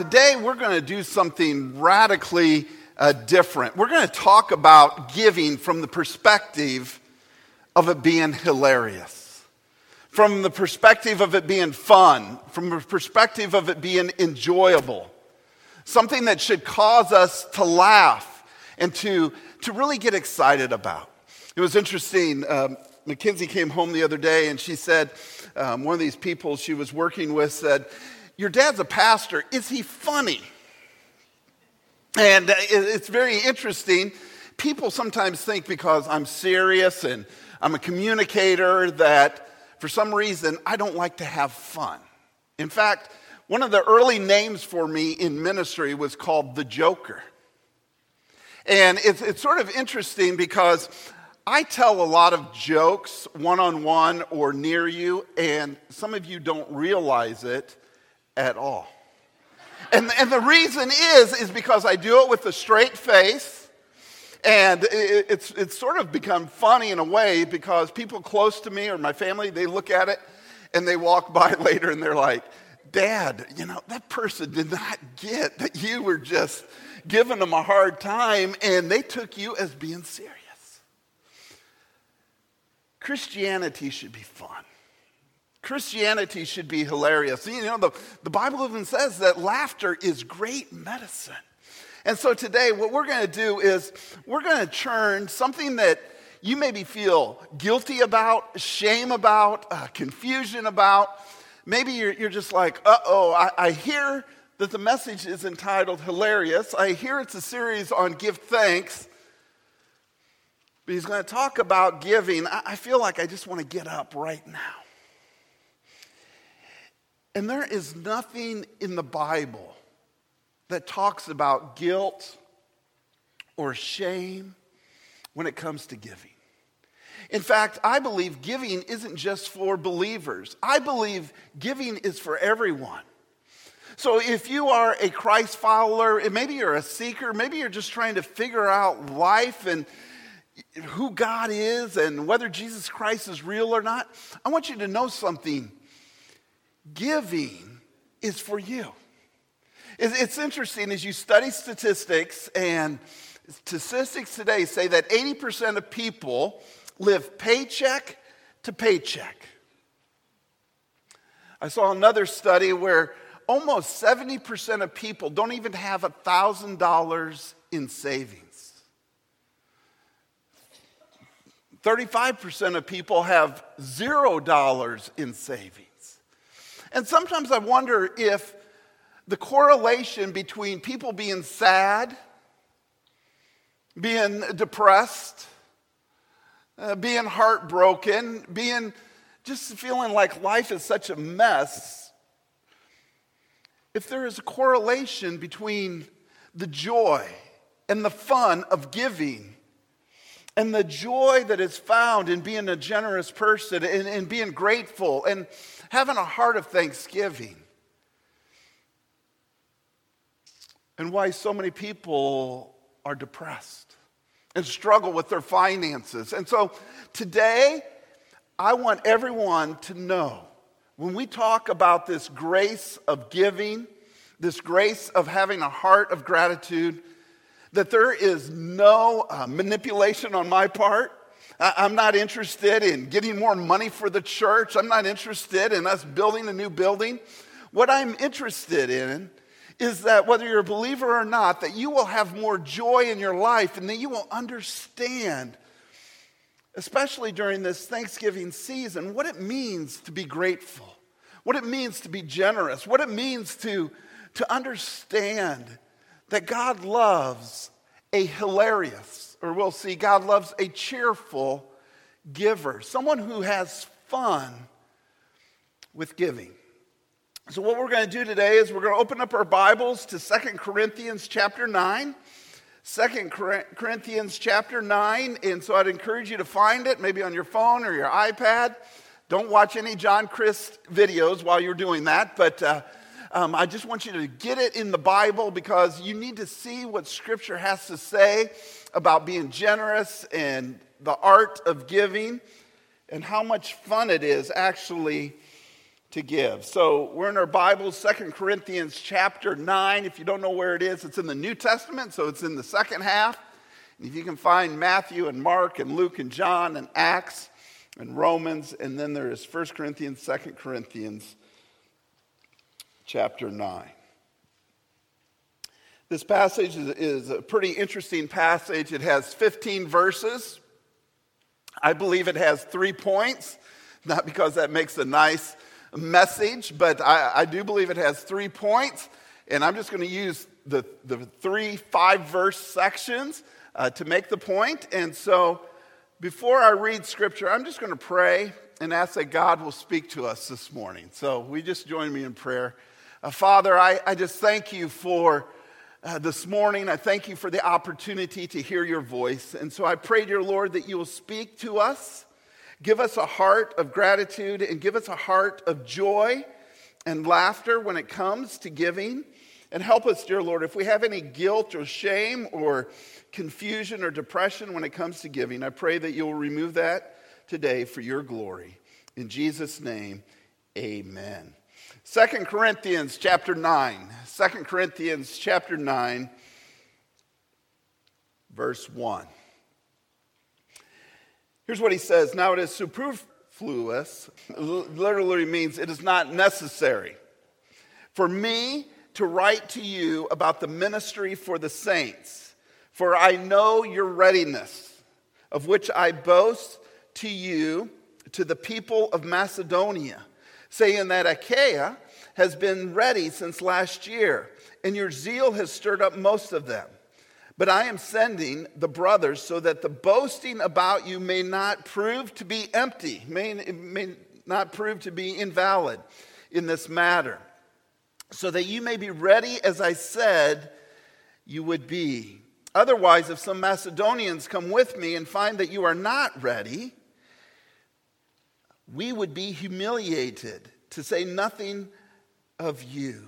today we're going to do something radically uh, different. We're going to talk about giving from the perspective of it being hilarious, from the perspective of it being fun, from the perspective of it being enjoyable, something that should cause us to laugh and to, to really get excited about. It was interesting. Um, Mackenzie came home the other day and she said, um, one of these people she was working with said, Your dad's a pastor. Is he funny? And uh, it's very interesting. People sometimes think because I'm serious and I'm a communicator that for some reason I don't like to have fun. In fact, one of the early names for me in ministry was called the Joker. And it's, it's sort of interesting because I tell a lot of jokes one on one or near you, and some of you don't realize it at all. And, and the reason is, is because I do it with a straight face. And it, it's, it's sort of become funny in a way because people close to me or my family, they look at it and they walk by later and they're like, Dad, you know, that person did not get that you were just giving them a hard time and they took you as being serious. Christianity should be fun. Christianity should be hilarious. You know, the, the Bible even says that laughter is great medicine. And so today, what we're going to do is we're going to churn something that you maybe feel guilty about, shame about, uh, confusion about. Maybe you're, you're just like, uh oh, I, I hear that the message is entitled Hilarious. I hear it's a series on give thanks. But he's going to talk about giving. I feel like I just want to get up right now. And there is nothing in the Bible that talks about guilt or shame when it comes to giving. In fact, I believe giving isn't just for believers. I believe giving is for everyone. So if you are a Christ follower, maybe you're a seeker, maybe you're just trying to figure out life and who God is and whether Jesus Christ is real or not, I want you to know something. Giving is for you. It's interesting as you study statistics, and statistics today say that 80% of people live paycheck to paycheck. I saw another study where almost 70% of people don't even have $1,000 in savings. 35% of people have $0 in savings. And sometimes I wonder if the correlation between people being sad, being depressed, uh, being heartbroken, being just feeling like life is such a mess, if there is a correlation between the joy and the fun of giving and the joy that is found in being a generous person and, and being grateful and having a heart of thanksgiving. And why so many people are depressed and struggle with their finances. And so today, I want everyone to know when we talk about this grace of giving, this grace of having a heart of gratitude, that there is no uh, manipulation on my part. I- I'm not interested in getting more money for the church. I'm not interested in us building a new building. What I'm interested in is that whether you're a believer or not, that you will have more joy in your life and that you will understand, especially during this Thanksgiving season, what it means to be grateful, what it means to be generous, what it means to, to understand that God loves a hilarious, or we'll see, God loves a cheerful giver, someone who has fun with giving. So what we're going to do today is we're going to open up our Bibles to Second Corinthians chapter 9. 2 Corinthians chapter 9. And so I'd encourage you to find it, maybe on your phone or your iPad. Don't watch any John Crist videos while you're doing that, but uh, um, I just want you to get it in the Bible because you need to see what Scripture has to say about being generous and the art of giving and how much fun it is actually to give. So we're in our Bibles, Second Corinthians chapter 9. If you don't know where it is, it's in the New Testament, so it's in the second half. And if you can find Matthew and Mark and Luke and John and Acts and Romans, and then there is First Corinthians, Second Corinthians chapter 9. This passage is, a pretty interesting passage. It has 15 verses. I believe it has three points, not because that makes a nice message, but I, I do believe it has three points. And I'm just going to use the, the three five verse sections uh, to make the point. And so before I read scripture, I'm just going to pray and ask that God will speak to us this morning. So we just join me in prayer. Uh, Father, I, I just thank you for. Uh, this morning. I thank you for the opportunity to hear your voice. And so I pray, dear Lord, that you will speak to us Give us a heart of gratitude and give us a heart of joy and laughter when it comes to giving. And help us, dear Lord, if we have any guilt or shame or confusion or depression when it comes to giving, I pray that you'll remove that today for your glory. In Jesus' name, amen. Second Corinthians chapter 9. 2 Corinthians chapter 9, verse 1. Here's what he says Now it is superfluous, literally means it is not necessary for me to write to you about the ministry for the saints, for I know your readiness, of which I boast to you, to the people of Macedonia, saying that Achaia has been ready since last year, and your zeal has stirred up most of them. But I am sending the brothers so that the boasting about you may not prove to be empty, may, may not prove to be invalid in this matter, so that you may be ready as I said you would be. Otherwise, if some Macedonians come with me and find that you are not ready, we would be humiliated, to say nothing of you,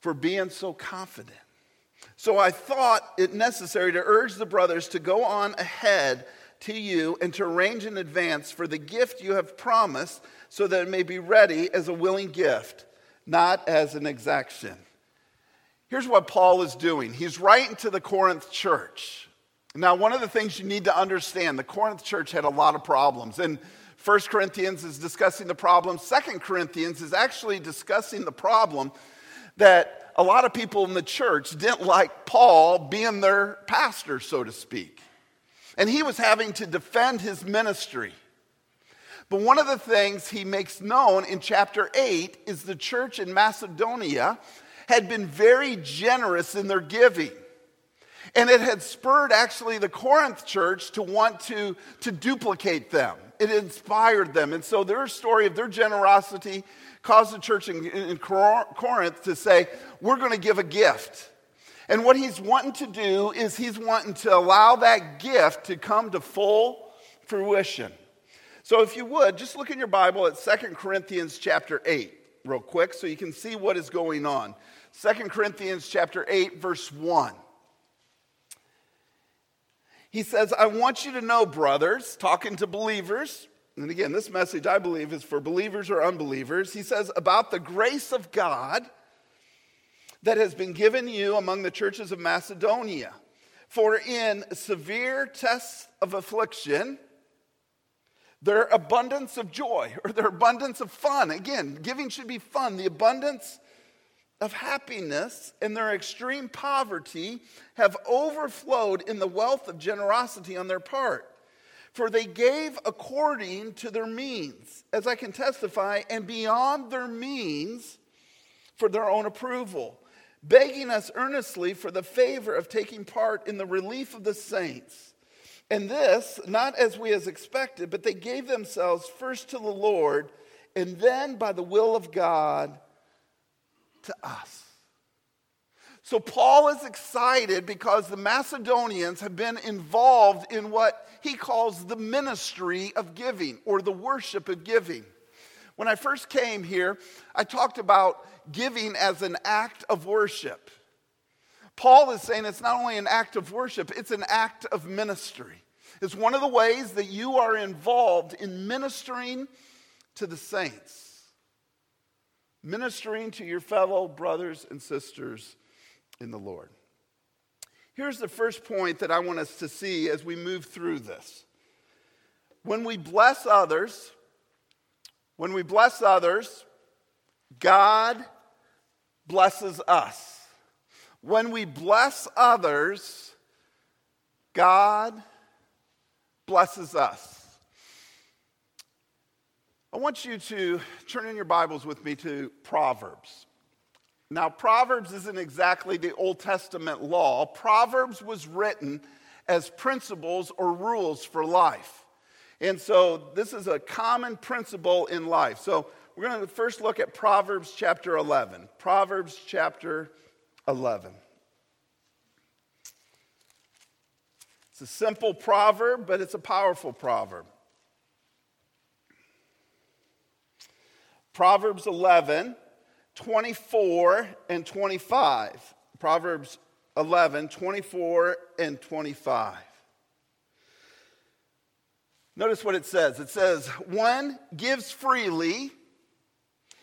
for being so confident. So I thought it necessary to urge the brothers to go on ahead to you and to arrange in advance for the gift you have promised so that it may be ready as a willing gift, not as an exaction. Here's what Paul is doing he's writing to the Corinth church. Now, one of the things you need to understand the Corinth church had a lot of problems. And First Corinthians is discussing the problem. Second Corinthians is actually discussing the problem that a lot of people in the church didn't like Paul being their pastor, so to speak. And he was having to defend his ministry. But one of the things he makes known in chapter 8 is the church in Macedonia had been very generous in their giving. And it had spurred actually the Corinth church to want to, to duplicate them. It inspired them. And so their story of their generosity caused the church in, in Corinth to say, We're going to give a gift. And what he's wanting to do is he's wanting to allow that gift to come to full fruition. So if you would, just look in your Bible at Second Corinthians chapter 8 real quick so you can see what is going on. Second Corinthians chapter 8 verse 1. He says, "I want you to know, brothers, talking to believers, and again, this message I believe is for believers or unbelievers. He says, about the grace of God that has been given you among the churches of Macedonia. For in severe tests of affliction, their abundance of joy or their abundance of fun, again, giving should be fun, the abundance of happiness and their extreme poverty have overflowed in the wealth of generosity on their part. For they gave according to their means, as I can testify, and beyond their means for their own approval, begging us earnestly for the favor of taking part in the relief of the saints. And this, not as we as expected, but they gave themselves first to the Lord, and then by the will of God to us. So Paul is excited because the Macedonians have been involved in what he calls the ministry of giving or the worship of giving. When I first came here, I talked about giving as an act of worship. Paul is saying it's not only an act of worship, it's an act of ministry. It's one of the ways that you are involved in ministering to the saints. Ministering to your fellow brothers and sisters in the Lord. Here's the first point that I want us to see as we move through this. When we bless others, when we bless others, God blesses us. When we bless others, God blesses us. I want you to turn in your Bibles with me to Proverbs. Now, Proverbs isn't exactly the Old Testament law. Proverbs was written as principles or rules for life. And so, this is a common principle in life. So, we're going to first look at Proverbs chapter 11. Proverbs chapter 11. It's a simple proverb, but it's a powerful proverb. Proverbs 11, 24 and 25. Proverbs 11, 24 and 25. Notice what it says. It says, One gives freely,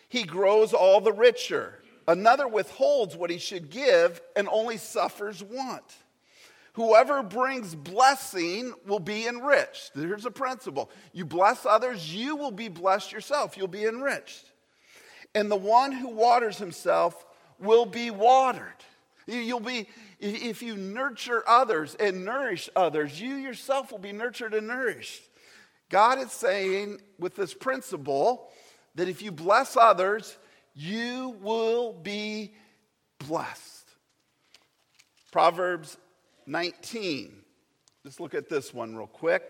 he grows all the richer. Another withholds what he should give and only suffers want. Whoever brings blessing will be enriched. Here's a principle you bless others, you will be blessed yourself. You'll be enriched. And the one who waters himself will be watered. You'll be, if you nurture others and nourish others, you yourself will be nurtured and nourished. God is saying with this principle that if you bless others, you will be blessed. Proverbs 19. Let's look at this one real quick.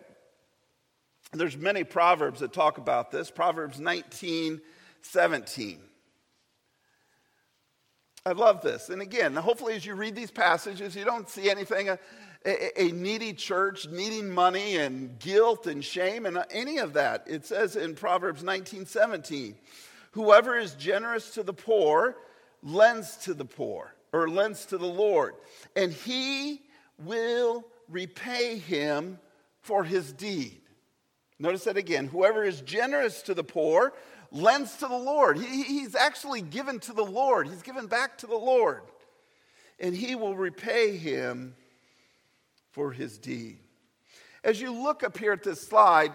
There's many proverbs that talk about this. Proverbs 19, 17. I love this. And again, hopefully, as you read these passages, you don't see anything uh, a, a, a, needy church needing money and guilt and shame and uh, any of that. It says in Proverbs 19 17, whoever is generous to the poor lends to the poor or lends to the Lord, and he will repay him for his deed. Notice that again. Whoever is generous to the poor lends to the Lord. He, he's actually given to the Lord, he's given back to the Lord. And he will repay him for his deed. As you look up here at this slide,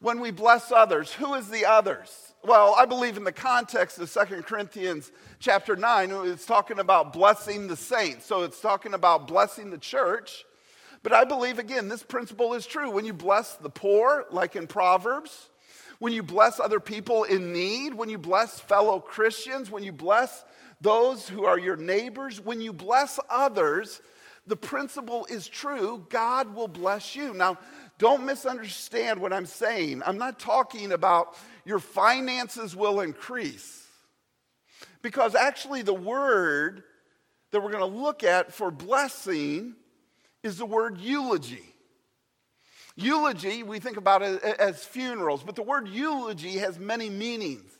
when we bless others, who is the others? Well, I believe in the context of Second Corinthians chapter 9, it's talking about blessing the saints. So it's talking about blessing the church. But I believe, again, this principle is true. When you bless the poor, like in Proverbs, when you bless other people in need, when you bless fellow Christians, when you bless those who are your neighbors, when you bless others, the principle is true. God will bless you. Now, don't misunderstand what I'm saying. I'm not talking about your finances will increase. Because actually, the word that we're going to look at for blessing is the word eulogy. Eulogy, we think about it as funerals, but the word eulogy has many meanings.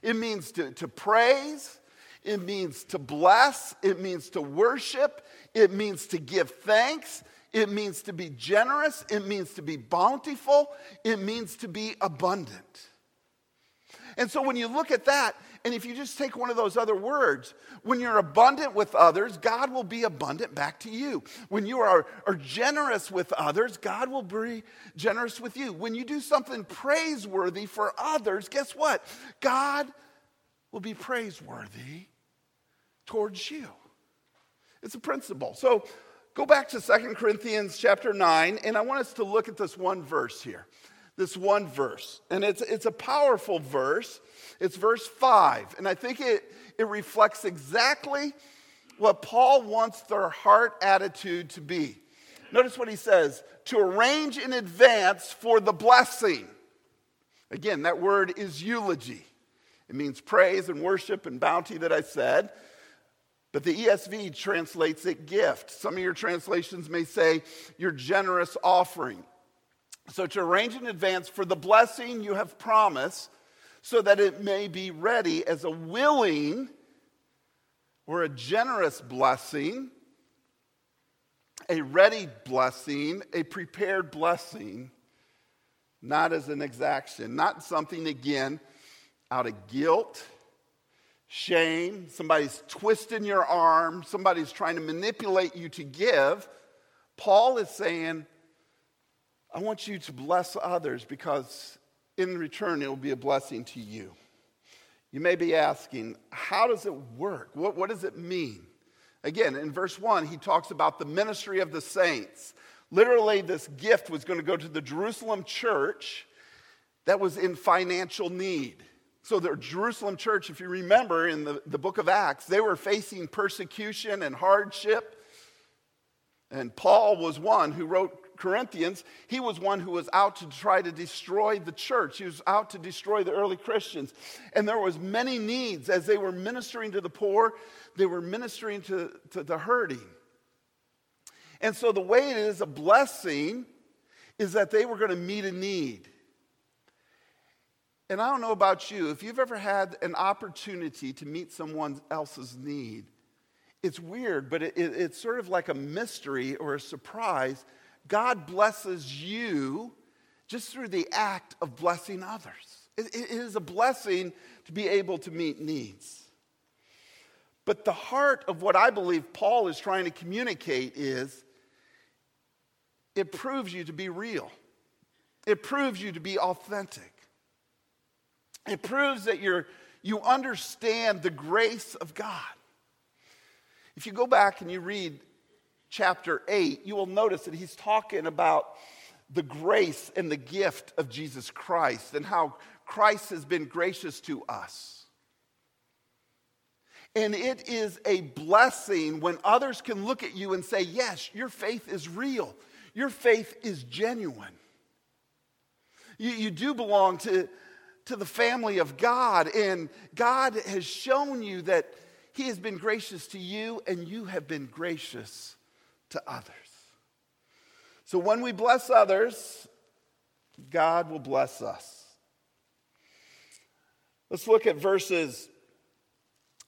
It means to, to praise, it means to bless, it means to worship, it means to give thanks, it means to be generous, it means to be bountiful, it means to be abundant. And so when you look at that, and if you just take one of those other words, when you're abundant with others, God will be abundant back to you. When you are, are generous with others, God will be generous with you. When you do something praiseworthy for others, guess what? God will be praiseworthy towards you. It's a principle. So go back to Second Corinthians chapter 9, and I want us to look at this one verse here this one verse. And it's, it's a powerful verse. It's verse 5. And I think it, it reflects exactly what Paul wants their heart attitude to be. Notice what he says to arrange in advance for the blessing. Again, that word is eulogy. It means praise and worship and bounty that I said. But the ESV translates it gift. Some of your translations may say your generous offering. So, to arrange in advance for the blessing you have promised, so that it may be ready as a willing or a generous blessing, a ready blessing, a prepared blessing, not as an exaction, not something, again, out of guilt, shame, somebody's twisting your arm, somebody's trying to manipulate you to give, Paul is saying, I want you to bless others because in return it will be a blessing to you. You may be asking, how does it work? What, what does it mean? Again, in verse 1, he talks about the ministry of the saints. Literally, this gift was going to go to the Jerusalem church that was in financial need. So, the Jerusalem church, if you remember in the, the book of Acts, they were facing persecution and hardship. And Paul was one who wrote Corinthians. He was one who was out to try to destroy the church. He was out to destroy the early Christians. And there was many needs as they were ministering to the poor, they were ministering to, to the hurting. And so the way it is a blessing is that they were going to meet a need. And I don't know about you, if you've ever had an opportunity to meet someone else's need, it's weird, but it, it, it's sort of like a mystery or a surprise. God blesses you just through the act of blessing others. it, it is a blessing to be able to meet needs. But the heart of what I believe Paul is trying to communicate is it proves you to be real. It proves you to be authentic. It proves that you're, you understand the grace of God. If you go back and you read chapter 8, you will notice that he's talking about the grace and the gift of Jesus Christ and how Christ has been gracious to us. And it is a blessing when others can look at you and say, Yes, your faith is real, your faith is genuine. You, you do belong to, to the family of God, and God has shown you that He has been gracious to you, and you have been gracious to others. So when we bless others, God will bless us. Let's look at verses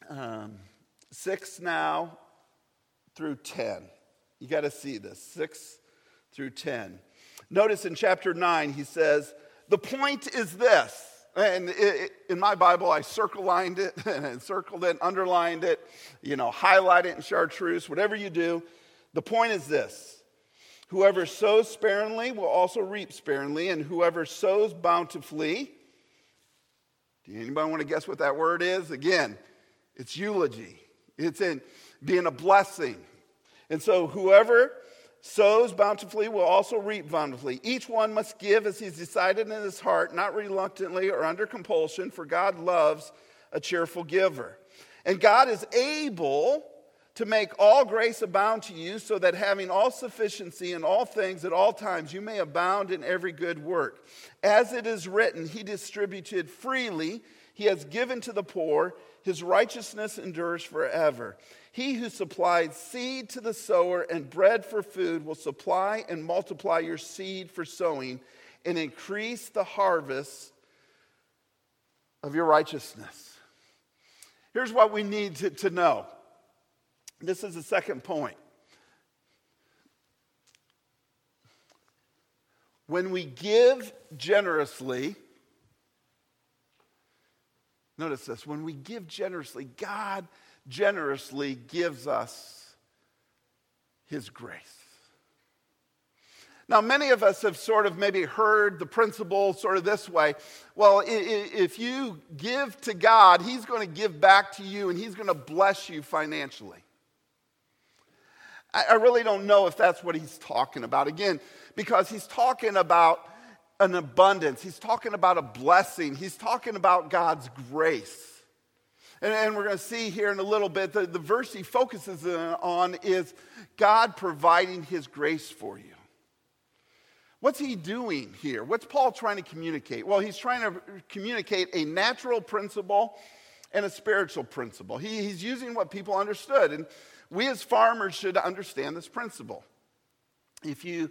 um, 6 now through 10. You got to see this 6 through 10. Notice in chapter 9, he says, The point is this. And it, in my Bible, I circle lined it and circled it, underlined it, you know, highlight it in chartreuse, whatever you do. The point is this whoever sows sparingly will also reap sparingly, and whoever sows bountifully, do anybody want to guess what that word is? Again, it's eulogy, it's in being a blessing. And so, whoever sows bountifully will also reap bountifully. Each one must give as he's decided in his heart, not reluctantly or under compulsion, for God loves a cheerful giver. And God is able to make all grace abound to you, so that having all sufficiency in all things at all times, you may abound in every good work. As it is written, He distributed freely, He has given to the poor, His righteousness endures forever. He who supplied seed to the sower and bread for food will supply and multiply your seed for sowing and increase the harvest of your righteousness. Here's what we need to, to know. This is the second point. When we give generously, notice this when we give generously, God generously gives us his grace. Now, many of us have sort of maybe heard the principle sort of this way. Well, if you give to God, He's going to give back to you and He's going to bless you financially. I really don't know if that's what He's talking about. Again, because He's talking about an abundance, He's talking about a blessing, He's talking about God's grace. And, and we're going to see here in a little bit that the verse he focuses on is God providing his grace for you. What's he doing here? What's Paul trying to communicate? Well, he's trying to communicate a natural principle and a spiritual principle. He, he's using what people understood. And we as farmers should understand this principle. If you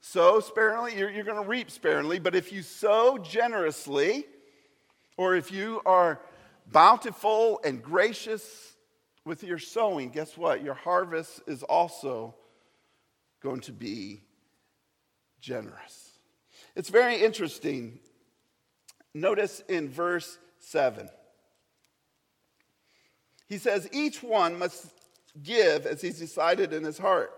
sow sparingly, you're, you're going to reap sparingly. But if you sow generously, or if you are bountiful and gracious with your sowing, guess what? Your harvest is also going to be generous. It's very interesting. Notice in verse 7. He says, each one must give as he's decided in his heart,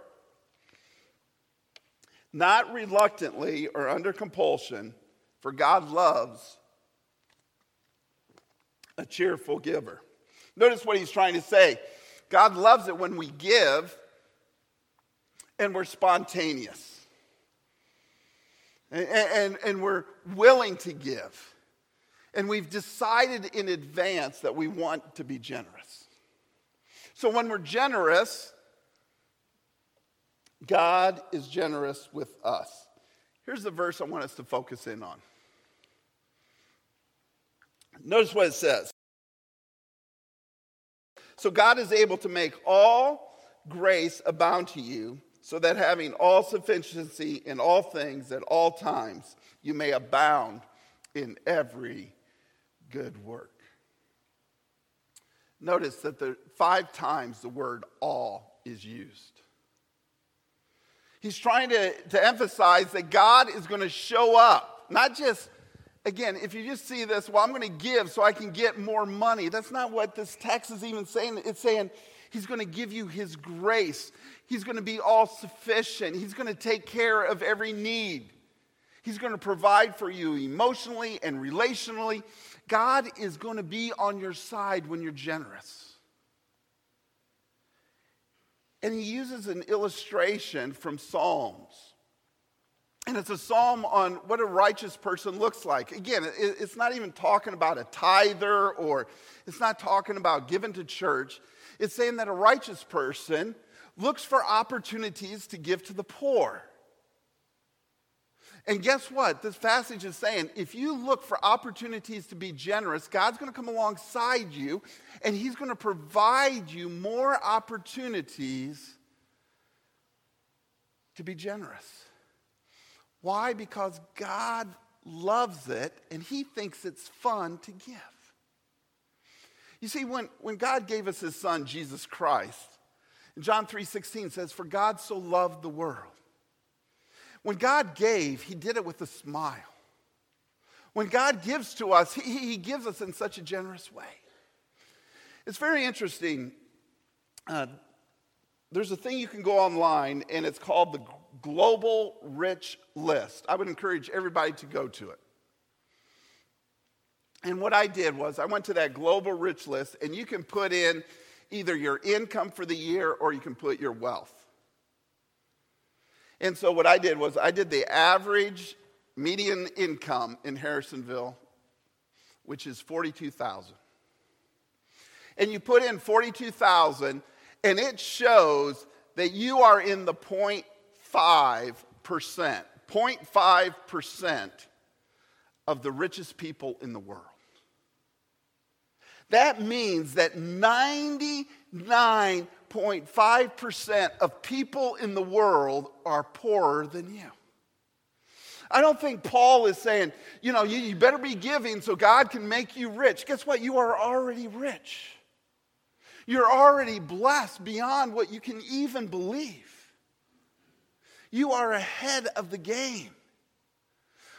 not reluctantly or under compulsion, for God loves a cheerful giver. Notice what he's trying to say. God loves it when we give and we're spontaneous. And, and, and, we're willing to give. And we've decided in advance that we want to be generous. So when we're generous, God is generous with us. Here's the verse I want us to focus in on. Notice what it says. So God is able to make all grace abound to you, so that having all sufficiency in all things at all times, you may abound in every good work. Notice that the five times the word all is used. He's trying to, to emphasize that God is going to show up, not just, again, if you just see this, well, I'm going to give so I can get more money. That's not what this text is even saying. It's saying He's going to give you His grace, He's going to be all sufficient, He's going to take care of every need. He's going to provide for you emotionally and relationally. God is going to be on your side when you're generous. And he uses an illustration from Psalms. And it's a psalm on what a righteous person looks like. Again, it's not even talking about a tither or it's not talking about giving to church. It's saying that a righteous person looks for opportunities to give to the poor. And guess what? This passage is saying if you look for opportunities to be generous, God's going to come alongside you and He's going to provide you more opportunities to be generous. Why? Because God loves it and He thinks it's fun to give. You see, when, when God gave us His Son, Jesus Christ, John 3:16 says, For God so loved the world when God gave, He did it with a smile. When God gives to us, He, he gives us in such a generous way. It's very interesting. Uh, there's a thing you can go online, and it's called the Global Rich List. I would encourage everybody to go to it. And what I did was, I went to that Global Rich List, and you can put in either your income for the year or you can put your wealth. And so what I did was I did the average median income in Harrisonville, which is 42,000. And you put in 42,000 and it shows that you are in the 0.5%, 0.5% of the richest people in the world. That means that 99 0.5% of people in the world are poorer than you. I don't think Paul is saying, you know, you, you, better be giving so God can make you rich. Guess what? You are already rich. You're already blessed beyond what you can even believe. You are ahead of the game.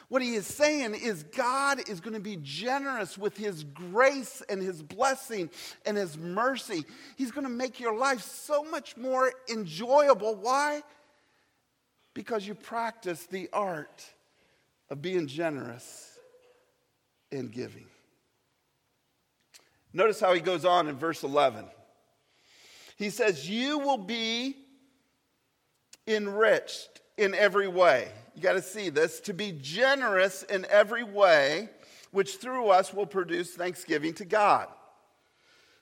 What he is saying is God is going to be generous with his grace and his blessing and his mercy. He's going to make your life so much more enjoyable. Why? Because you practice the art of being generous and giving. Notice how he goes on in verse 11. He says, You will be enriched in every way. You got to see this to be generous in every way, which through us will produce thanksgiving to God.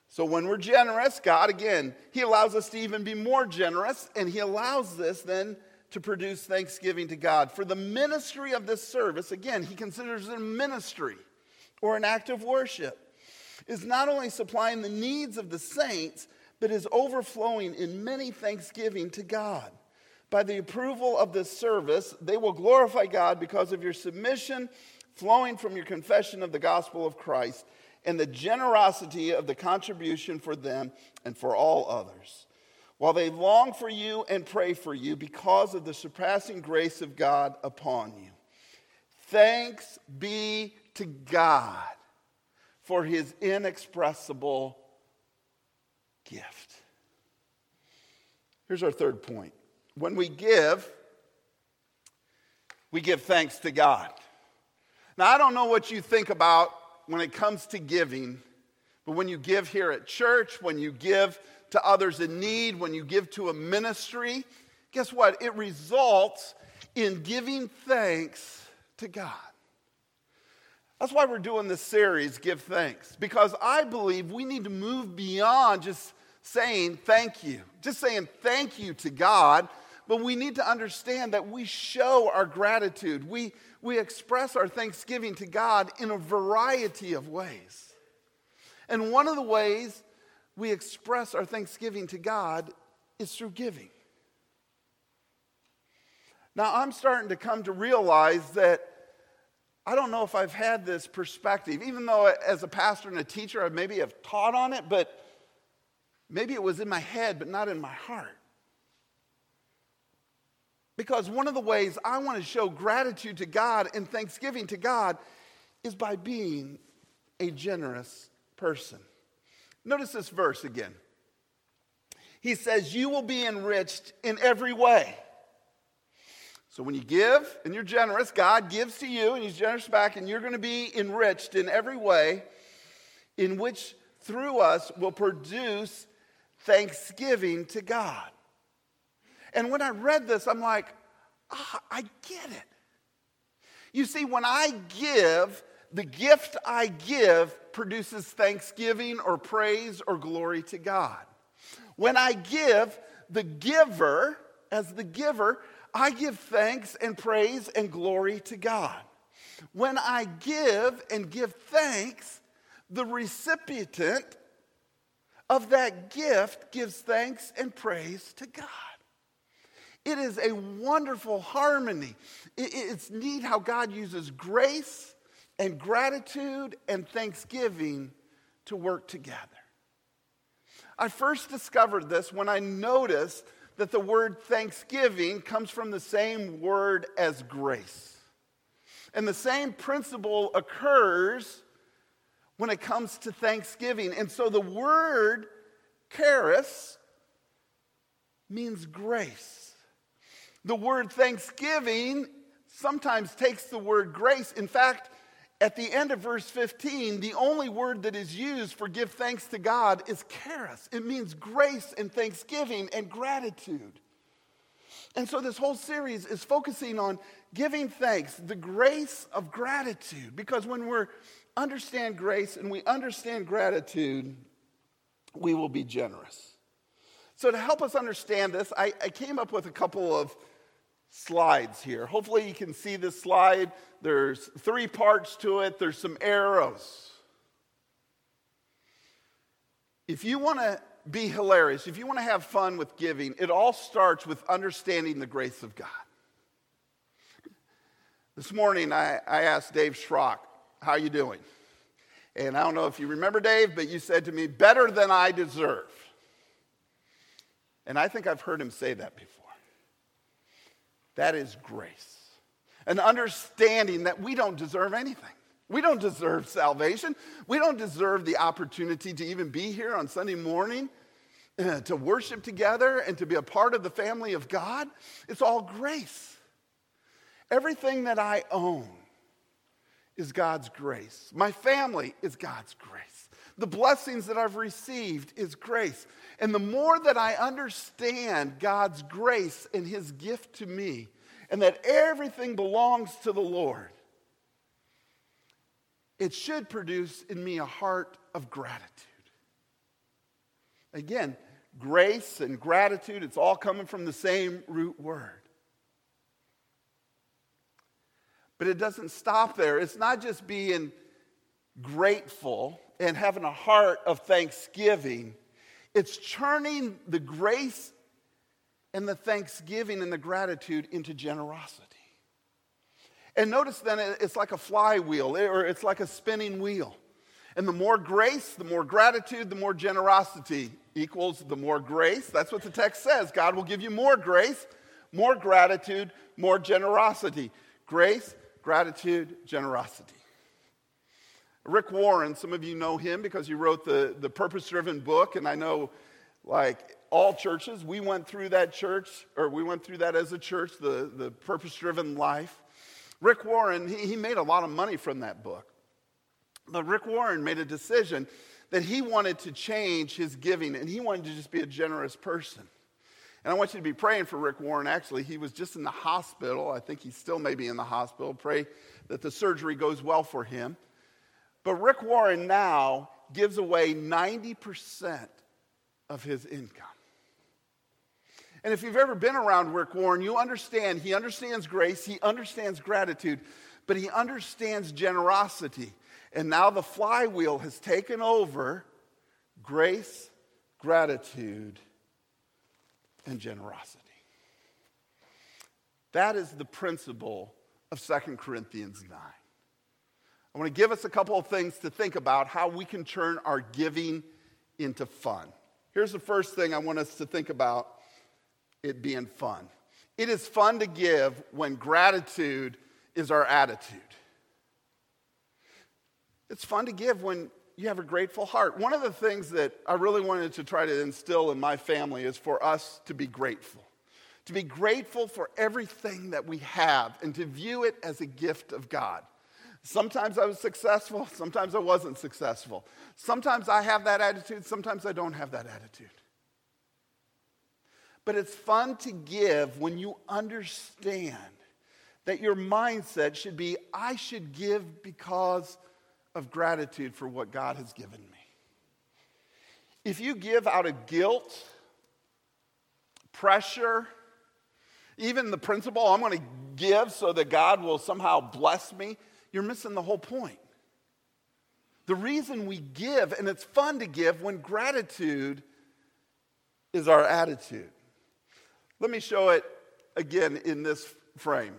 So when we're generous, God, again, He allows us to even be more generous, and He allows this then to produce thanksgiving to God. For the ministry of this service, again, He considers it a ministry or an act of worship, is not only supplying the needs of the saints, but is overflowing in many thanksgiving to God. By the approval of this service, they will glorify God because of your submission flowing from your confession of the gospel of Christ and the generosity of the contribution for them and for all others. While they long for you and pray for you because of the surpassing grace of God upon you. Thanks be to God for his inexpressible gift. Here's our third point. When we give, we give thanks to God. Now, I don't know what you think about when it comes to giving, but when you give here at church, when you give to others in need, when you give to a ministry, guess what? It results in giving thanks to God. That's why we're doing this series, Give Thanks, because I believe we need to move beyond just saying thank you, just saying thank you to God, but we need to understand that we show our gratitude. We, we express our thanksgiving to God in a variety of ways. And one of the ways we express our thanksgiving to God is through giving. Now, I'm starting to come to realize that I don't know if I've had this perspective, even though as a pastor and a teacher, I maybe have taught on it, but maybe it was in my head, but not in my heart. Because one of the ways I want to show gratitude to God and thanksgiving to God is by being a generous person. Notice this verse again. He says, You will be enriched in every way. So when you give and you're generous, God gives to you and He's generous back, and you're going to be enriched in every way, in which through us will produce thanksgiving to God. And when I read this, I'm like, ah, I get it. You see, when I give, the gift I give produces thanksgiving or praise or glory to God. When I give, the giver, as the giver, I give thanks and praise and glory to God. When I give and give thanks, the recipient of that gift gives thanks and praise to God. It is a wonderful harmony. It's neat how God uses grace and gratitude and thanksgiving to work together. I first discovered this when I noticed that the word thanksgiving comes from the same word as grace. And the same principle occurs when it comes to thanksgiving. And so the word charis means grace. The word thanksgiving sometimes takes the word grace. In fact, at the end of verse 15, the only word that is used for give thanks to God is charis. It means grace and thanksgiving and gratitude. And so this whole series is focusing on giving thanks, the grace of gratitude. Because when we understand grace and we understand gratitude, we will be generous. So, to help us understand this, I, I came up with a couple of slides here. Hopefully, you can see this slide. There's three parts to it, there's some arrows. If you want to be hilarious, if you want to have fun with giving, it all starts with understanding the grace of God. This morning, I, I asked Dave Schrock, How you doing? And I don't know if you remember, Dave, but you said to me, Better than I deserve. And I think I've heard him say that before. That is grace. An understanding that we don't deserve anything. We don't deserve salvation. We don't deserve the opportunity to even be here on Sunday morning uh, to worship together and to be a part of the family of God. It's all grace. Everything that I own is God's grace. My family is God's grace. The blessings that I've received is grace. And the more that I understand God's grace and His gift to me, and that everything belongs to the Lord, it should produce in me a heart of gratitude. Again, grace and gratitude, it's all coming from the same root word. But it doesn't stop there. It's not just being grateful and having a heart of thanksgiving it's turning the grace and the thanksgiving and the gratitude into generosity. And notice then it's like a flywheel eh, or it's like a spinning wheel. And the more grace, the more gratitude, the more generosity equals the more grace. That's what the text says. God will give you more grace, more gratitude, more generosity. Grace, gratitude, generosity. Rick Warren, some of you know him because he wrote the, the purpose driven book, and I know like all churches, we went through that church, or we went through that as a church, the, the purpose driven life. Rick Warren, he, he made a lot of money from that book. But Rick Warren made a decision that he wanted to change his giving and he wanted to just be a generous person. And I want you to be praying for Rick Warren. Actually, he was just in the hospital. I think he still may be in the hospital. Pray that the surgery goes well for him. But Rick Warren now gives away 90% of his income. And if you've ever been around Rick Warren, you understand he understands grace, he understands gratitude, but he understands generosity. And now the flywheel has taken over grace, gratitude, and generosity. That is the principle of Second Corinthians 9. I want to give us a couple of things to think about how we can turn our giving into fun. Here's the first thing I want us to think about it being fun. It is fun to give when gratitude is our attitude. It's fun to give when you have a grateful heart. One of the things that I really wanted to try to instill in my family is for us to be grateful. To be grateful for everything that we have and to view it as a gift of God. Sometimes I was successful, sometimes I wasn't successful. Sometimes I have that attitude, sometimes I don't have that attitude. But it's fun to give when you understand that your mindset should be I should give because of gratitude for what God has given me. If you give out of guilt, pressure, even the principle, I'm going to give so that God will somehow bless me, you're missing the whole point. The reason we give, and it's fun to give when gratitude is our attitude. Let me show it again in this frame.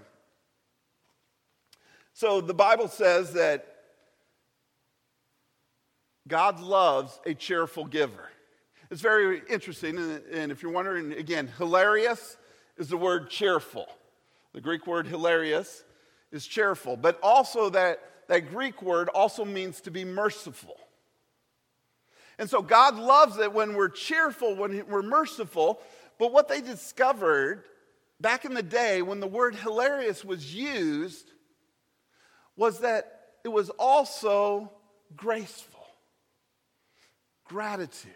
So the Bible says that God loves a cheerful giver. It's very interesting. And if you're wondering, again, hilarious is the word cheerful. The Greek word hilarious is cheerful. But also, that, that Greek word also means to be merciful. And so, God loves it when we're cheerful, when we're merciful. But what they discovered back in the day when the word hilarious was used was that it was also graceful gratitude.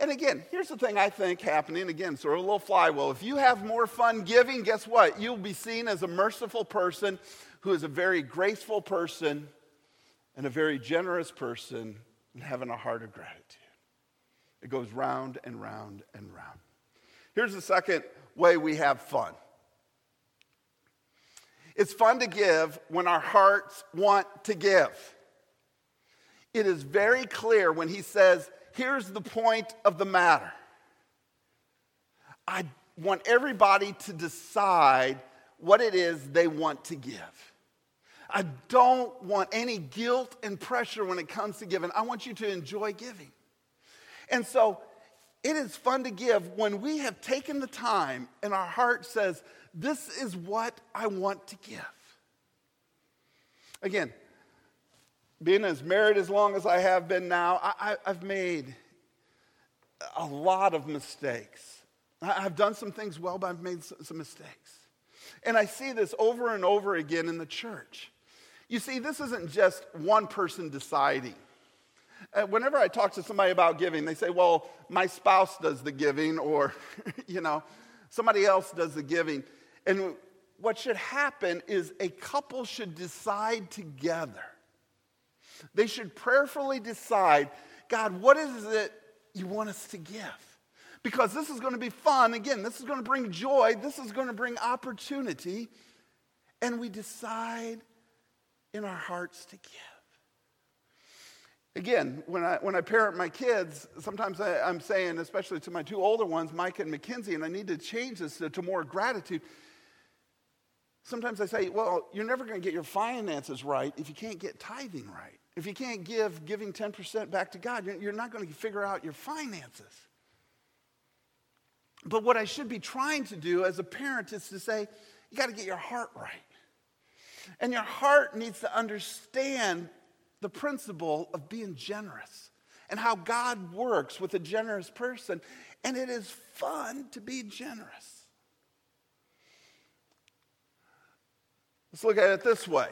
And again, here's the thing I think happening again, sort of a little flywheel. If you have more fun giving, guess what? You'll be seen as a merciful person who is a very graceful person and a very generous person and having a heart of gratitude. It goes round and round and round. Here's the second way we have fun it's fun to give when our hearts want to give it is very clear when he says, Here's the point of the matter. I want everybody to decide what it is they want to give. I don't want any guilt and pressure when it comes to giving. I want you to enjoy giving. And so it is fun to give when we have taken the time and our heart says, This is what I want to give. Again, being as married as long as I have been now, I, have made a lot of mistakes. I, I've done some things well, but I've made some mistakes. And I see this over and over again in the church. You see, this isn't just one person deciding. Uh, whenever I talk to somebody about giving, they say, well, my spouse does the giving, or, you know, somebody else does the giving. And what should happen is a couple should decide together they should prayerfully decide God, what is it you want us to give? Because this is going to be fun. Again, this is going to bring joy. This is going to bring opportunity. And we decide in our hearts to give. Again, when I, when I parent my kids, sometimes I, am saying, especially to my two older ones, Mike and Mackenzie, and I need to change this to, to more gratitude. Sometimes I say, well, you're never going to get your finances right if you can't get tithing right. If you can't give, giving 10% back to God, you're not going to figure out your finances. But what I should be trying to do as a parent is to say, you got to get your heart right. And your heart needs to understand the principle of being generous and how God works with a generous person. And it is fun to be generous. Let's look at it this way.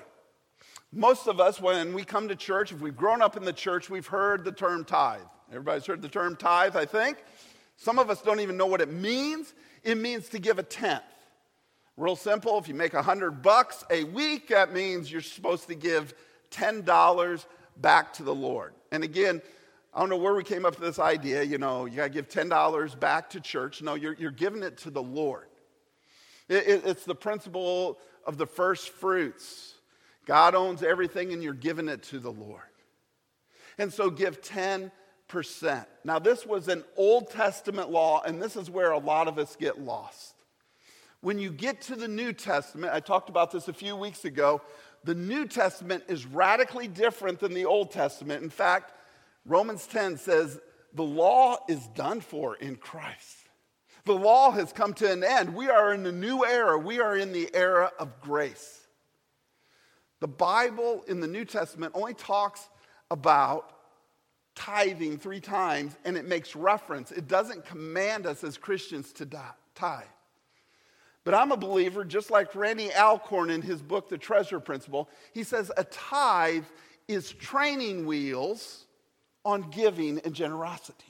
Most of us, when we come to church, if we've grown up in the church, we've heard the term tithe. Everybody's heard the term tithe, I think. Some of us don't even know what it means. It means to give a tenth. Real simple. If you make a hundred bucks a week, that means you're supposed to give $10 back to the Lord. And again, I don't know where we came up with this idea, you know, you got to give $10 back to church. No, you're, you're giving it to the Lord. It, it, it's the principle of the first fruits. God owns everything and you're giving it to the Lord. And so give 10%. Now, this was an Old Testament law, and this is where a lot of us get lost. When you get to the New Testament, I talked about this a few weeks ago, the New Testament is radically different than the Old Testament. In fact, Romans 10 says the law is done for in Christ. The law has come to an end. We are in a new era. We are in the era of grace. The Bible in the New Testament only talks about tithing three times and it makes reference. It doesn't command us as Christians to tithe. But I'm a believer, just like Randy Alcorn in his book, The Treasure Principle. He says a tithe is training wheels on giving and generosity.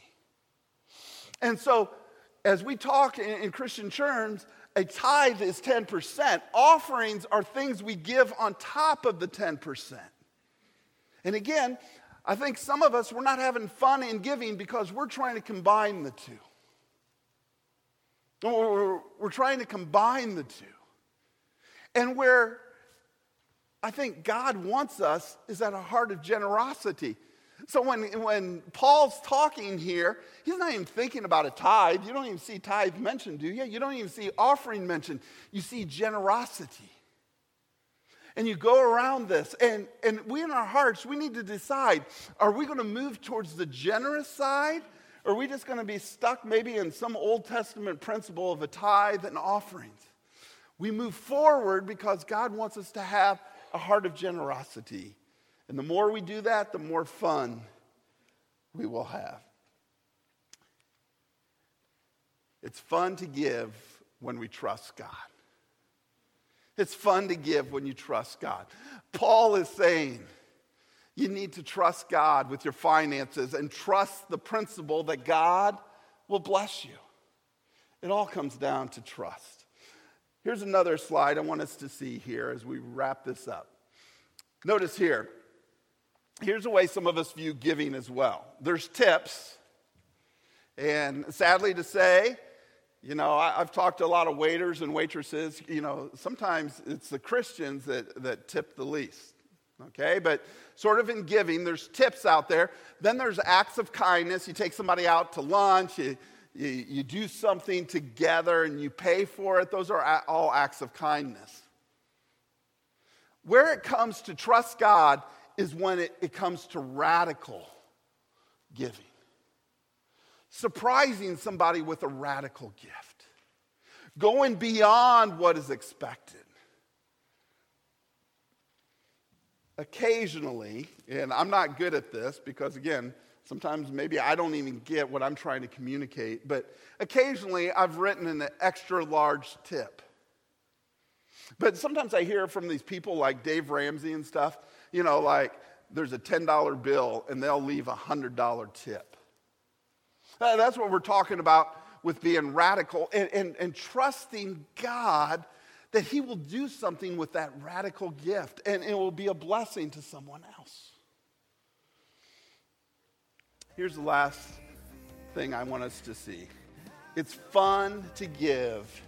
And so, as we talk in, in Christian terms, a tithe is 10%. Offerings are things we give on top of the 10%. And again, I think some of us, we're not having fun in giving because we're trying to combine the two. We're, we're trying to combine the two. And where I think God wants us is at a heart of generosity. So when, when Paul's talking here, he's not even thinking about a tithe. You don't even see tithe mentioned, do you? You don't even see offering mentioned. You see generosity. And you go around this, and, and we in our hearts, we need to decide are we going to move towards the generous side or are we just going to be stuck maybe in some Old Testament principle of a tithe and offerings? We move forward because God wants us to have a heart of generosity. And the more we do that, the more fun we will have. It's fun to give when we trust God. It's fun to give when you trust God. Paul is saying, you need to trust God with your finances and trust the principle that God will bless you. It all comes down to trust. Here's another slide I want us to see here as we wrap this up. Notice here, here's a way some of us view giving as well. There's tips, and sadly to say, you know, I, have talked to a lot of waiters and waitresses. You know, sometimes it's the Christians that, that tip the least. Okay, but sort of in giving, there's tips out there. Then there's acts of kindness. You take somebody out to lunch, you, you, you do something together, and you pay for it. Those are all acts of kindness. Where it comes to trust God is when it, it comes to radical giving. Surprising somebody with a radical gift, going beyond what is expected. occasionally, and I'm not good at this because, again, sometimes maybe I don't even get what I'm trying to communicate, but occasionally I've written an extra large tip. But sometimes I hear from these people like Dave Ramsey and stuff, you know, like there's a $10 bill and they'll leave a $100 tip. That's what we're talking about with being radical and, and, and trusting God that He will do something with that radical gift and it will be a blessing to someone else. Here's the last thing I want us to see it's fun to give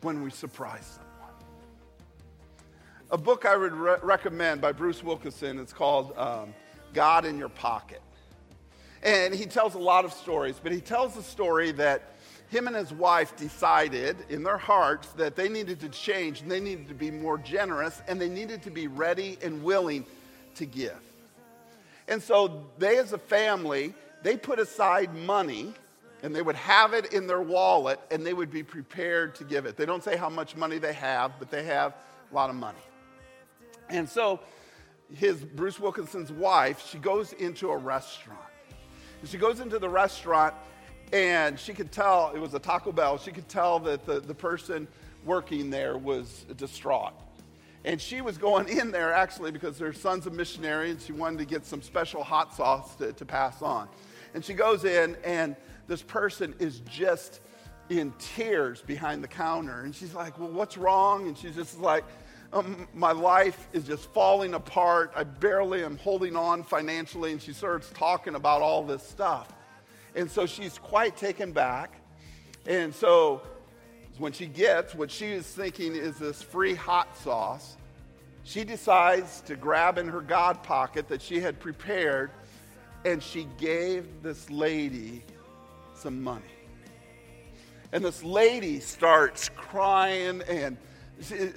when we surprise someone. A book I would re- recommend by Bruce Wilkinson, it's called um, God in Your Pocket. And he tells a lot of stories, but he tells a story that him and his wife decided in their hearts that they needed to change and they needed to be more generous and they needed to be ready and willing to give. And so they, as a family, they put aside money and they would have it in their wallet and they would be prepared to give it. They don't say how much money they have, but they have a lot of money. And so his Bruce Wilkinson's wife, she goes into a restaurant she goes into the restaurant and she could tell it was a Taco Bell. She could tell that the, the person working there was distraught. And she was going in there actually because her son's a missionary and she wanted to get some special hot sauce to, to pass on. And she goes in, and this person is just in tears behind the counter. And she's like, Well, what's wrong? And she's just like, um, My life is just falling apart. I barely am holding on financially. And she starts talking about all this stuff. And so she's quite taken back. And so when she gets what she is thinking is this free hot sauce, she decides to grab in her God pocket that she had prepared and she gave this lady some money. And this lady starts crying, and she,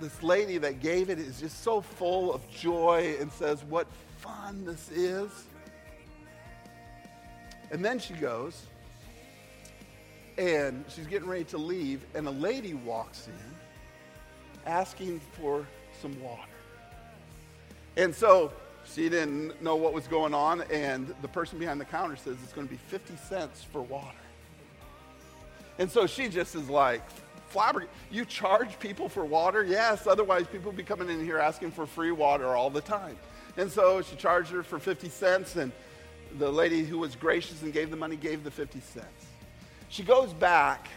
this lady that gave it is just so full of joy and says, What fun this is. And then she goes, and she's getting ready to leave, and a lady walks in asking for some water. And so she didn't know what was going on, and the person behind the counter says it's going to be 50 cents for water. And so she just is like, flabbergasted. You charge people for water? Yes, otherwise people be coming in here asking for free water all the time. And so she charged her for 50 cents, and the lady who was gracious and gave the money gave the 50 cents. She goes back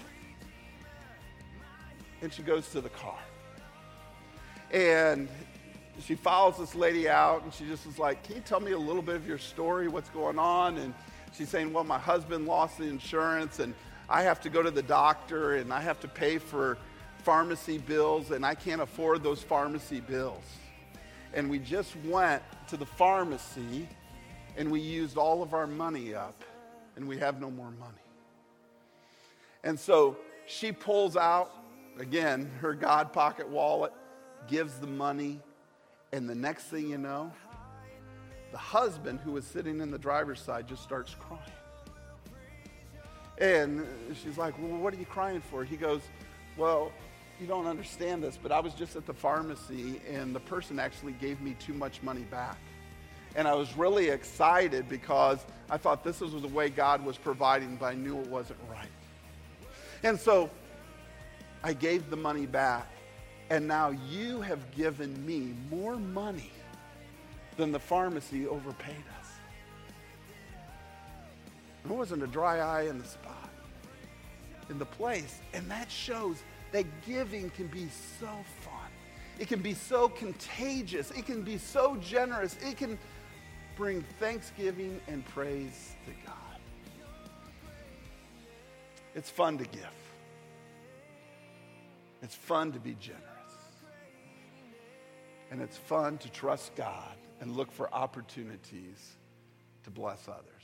and she goes to the car. And she follows this lady out and she just is like, Can you tell me a little bit of your story? What's going on? And she's saying, Well, my husband lost the insurance and I have to go to the doctor and I have to pay for pharmacy bills and I can't afford those pharmacy bills. And we just went to the pharmacy and we used all of our money up and we have no more money. And so she pulls out, again, her God pocket wallet, gives the money, and the next thing you know, the husband who was sitting in the driver's side just starts crying. And she's like, Well, what are you crying for? He goes, Well, you don't understand this, but I was just at the pharmacy and the person actually gave me too much money back. And I was really excited because I thought this was the way God was providing, but I knew it wasn't right. And so I gave the money back, and now you have given me more money than the pharmacy overpaid us. There wasn't a dry eye in the spot, in the place. And that shows that giving can be so fun. It can be so contagious. It can be so generous. It can bring thanksgiving and praise to God. It's fun to give. It's fun to be generous. And it's fun to trust God and look for opportunities to bless others.